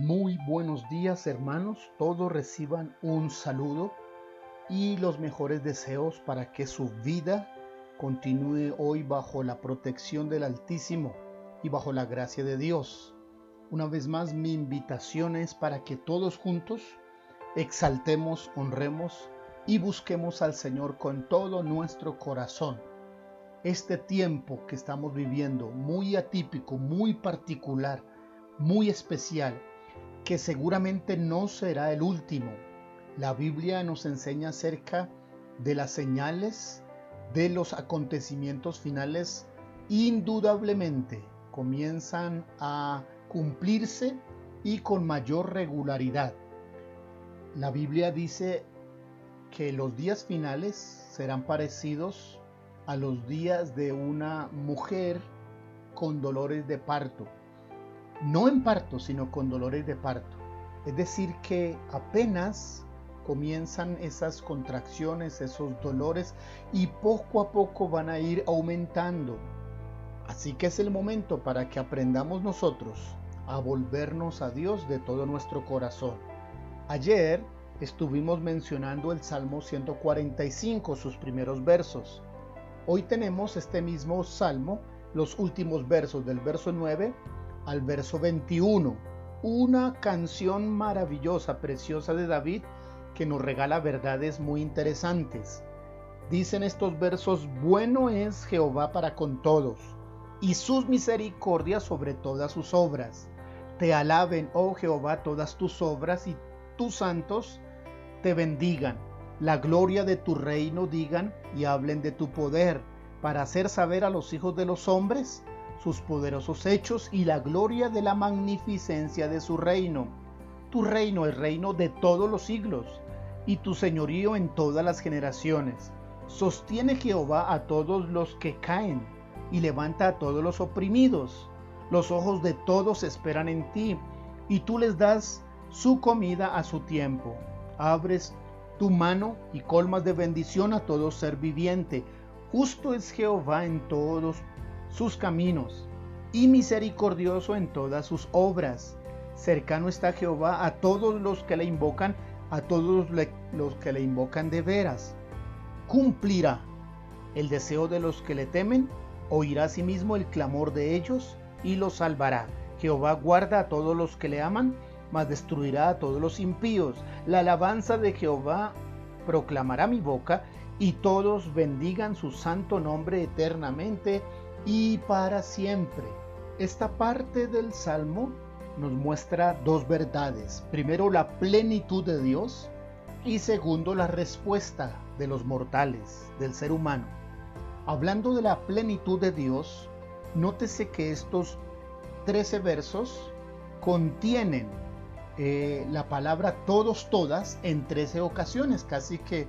Muy buenos días hermanos, todos reciban un saludo y los mejores deseos para que su vida continúe hoy bajo la protección del Altísimo y bajo la gracia de Dios. Una vez más mi invitación es para que todos juntos exaltemos, honremos y busquemos al Señor con todo nuestro corazón. Este tiempo que estamos viviendo, muy atípico, muy particular, muy especial, que seguramente no será el último. La Biblia nos enseña acerca de las señales de los acontecimientos finales. Indudablemente comienzan a cumplirse y con mayor regularidad. La Biblia dice que los días finales serán parecidos a los días de una mujer con dolores de parto no en parto, sino con dolores de parto. Es decir, que apenas comienzan esas contracciones, esos dolores y poco a poco van a ir aumentando. Así que es el momento para que aprendamos nosotros a volvernos a Dios de todo nuestro corazón. Ayer estuvimos mencionando el Salmo 145, sus primeros versos. Hoy tenemos este mismo Salmo, los últimos versos del verso 9 al verso 21. Una canción maravillosa, preciosa de David que nos regala verdades muy interesantes. Dicen estos versos, bueno es Jehová para con todos, y sus misericordias sobre todas sus obras. Te alaben, oh Jehová, todas tus obras, y tus santos te bendigan. La gloria de tu reino digan y hablen de tu poder, para hacer saber a los hijos de los hombres sus poderosos hechos y la gloria de la magnificencia de su reino. Tu reino es reino de todos los siglos, y tu señorío en todas las generaciones. Sostiene Jehová a todos los que caen, y levanta a todos los oprimidos. Los ojos de todos esperan en ti, y tú les das su comida a su tiempo. Abres tu mano y colmas de bendición a todo ser viviente. Justo es Jehová en todos sus caminos y misericordioso en todas sus obras. Cercano está Jehová a todos los que le invocan, a todos los que le invocan de veras. Cumplirá el deseo de los que le temen, oirá asimismo el clamor de ellos y los salvará. Jehová guarda a todos los que le aman, mas destruirá a todos los impíos. La alabanza de Jehová proclamará mi boca, y todos bendigan su santo nombre eternamente y para siempre. Esta parte del Salmo nos muestra dos verdades. Primero, la plenitud de Dios y segundo, la respuesta de los mortales, del ser humano. Hablando de la plenitud de Dios, nótese que estos 13 versos contienen eh, la palabra todos, todas en 13 ocasiones, casi que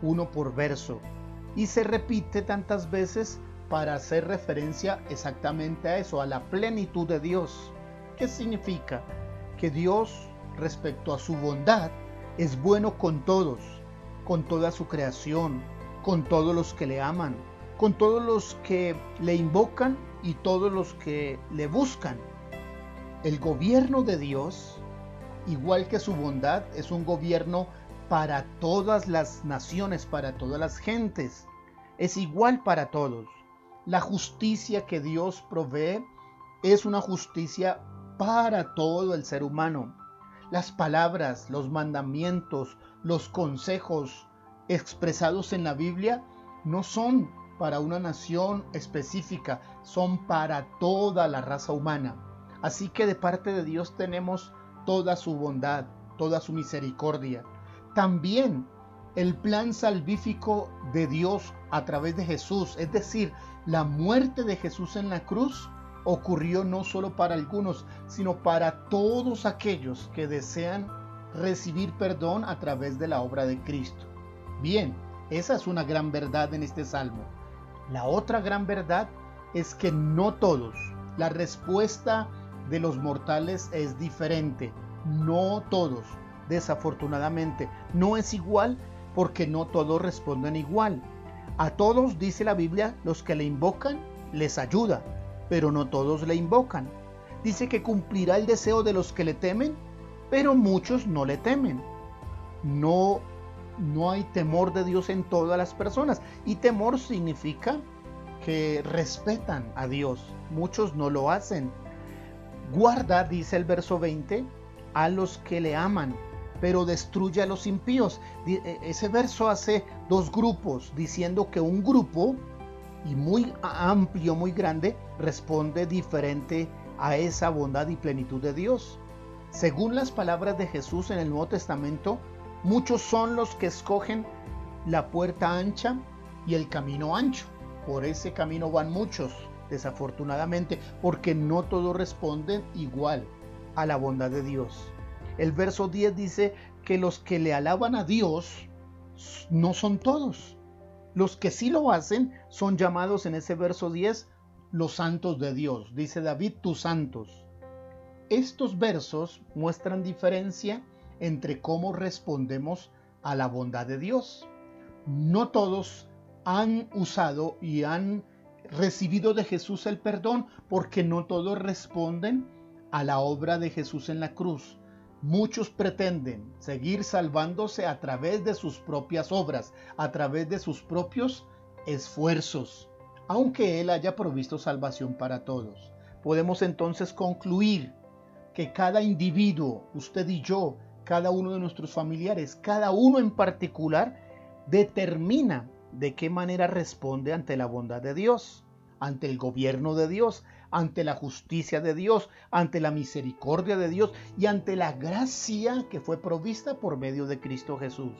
uno por verso. Y se repite tantas veces para hacer referencia exactamente a eso, a la plenitud de Dios. ¿Qué significa? Que Dios, respecto a su bondad, es bueno con todos, con toda su creación, con todos los que le aman, con todos los que le invocan y todos los que le buscan. El gobierno de Dios, igual que su bondad, es un gobierno para todas las naciones, para todas las gentes. Es igual para todos. La justicia que Dios provee es una justicia para todo el ser humano. Las palabras, los mandamientos, los consejos expresados en la Biblia no son para una nación específica, son para toda la raza humana. Así que de parte de Dios tenemos toda su bondad, toda su misericordia. También el plan salvífico de Dios a través de Jesús, es decir, la muerte de Jesús en la cruz ocurrió no solo para algunos, sino para todos aquellos que desean recibir perdón a través de la obra de Cristo. Bien, esa es una gran verdad en este salmo. La otra gran verdad es que no todos, la respuesta de los mortales es diferente. No todos, desafortunadamente, no es igual porque no todos responden igual. A todos, dice la Biblia, los que le invocan, les ayuda, pero no todos le invocan. Dice que cumplirá el deseo de los que le temen pero muchos no le temen. No, no hay temor de Dios en todas las personas. Y temor significa que respetan a Dios. Muchos no lo hacen. Guarda, dice el verso 20, a los que le aman, pero destruye a los impíos. E, ese verso hace dos grupos, diciendo que un grupo, y muy amplio, muy grande, responde diferente a esa bondad y plenitud de Dios. Según las palabras de Jesús en el Nuevo Testamento, muchos son los que escogen la puerta ancha y el camino ancho. Por ese camino van muchos, desafortunadamente, porque no todos responden igual a la bondad de Dios. El verso 10 dice que los que le alaban a Dios no son todos. Los que sí lo hacen son llamados en ese verso 10 los santos de Dios. Dice David, tus santos. Estos versos muestran diferencia entre cómo respondemos a la bondad de Dios. No todos han usado y han recibido de Jesús el perdón porque no todos responden a la obra de Jesús en la cruz. Muchos pretenden seguir salvándose a través de sus propias obras, a través de sus propios esfuerzos, aunque Él haya provisto salvación para todos. Podemos entonces concluir que cada individuo, usted y yo, cada uno de nuestros familiares, cada uno en particular, determina de qué manera responde ante la bondad de Dios, ante el gobierno de Dios, ante la justicia de Dios, ante la misericordia de Dios y ante la gracia que fue provista por medio de Cristo Jesús.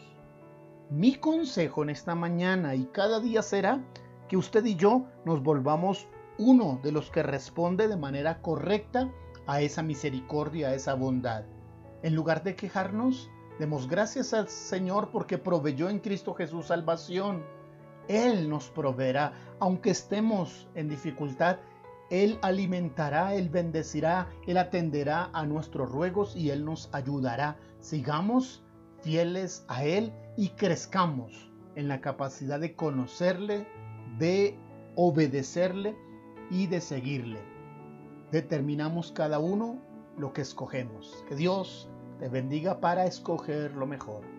Mi consejo en esta mañana y cada día será que usted y yo nos volvamos uno de los que responde de manera correcta a esa misericordia, a esa bondad. En lugar de quejarnos, demos gracias al Señor porque proveyó en Cristo Jesús salvación. Él nos proveerá, aunque estemos en dificultad, él alimentará, Él bendecirá, Él atenderá a nuestros ruegos y Él nos ayudará. Sigamos fieles a Él y crezcamos en la capacidad de conocerle, de obedecerle y de seguirle. Determinamos cada uno lo que escogemos. Que Dios te bendiga para escoger lo mejor.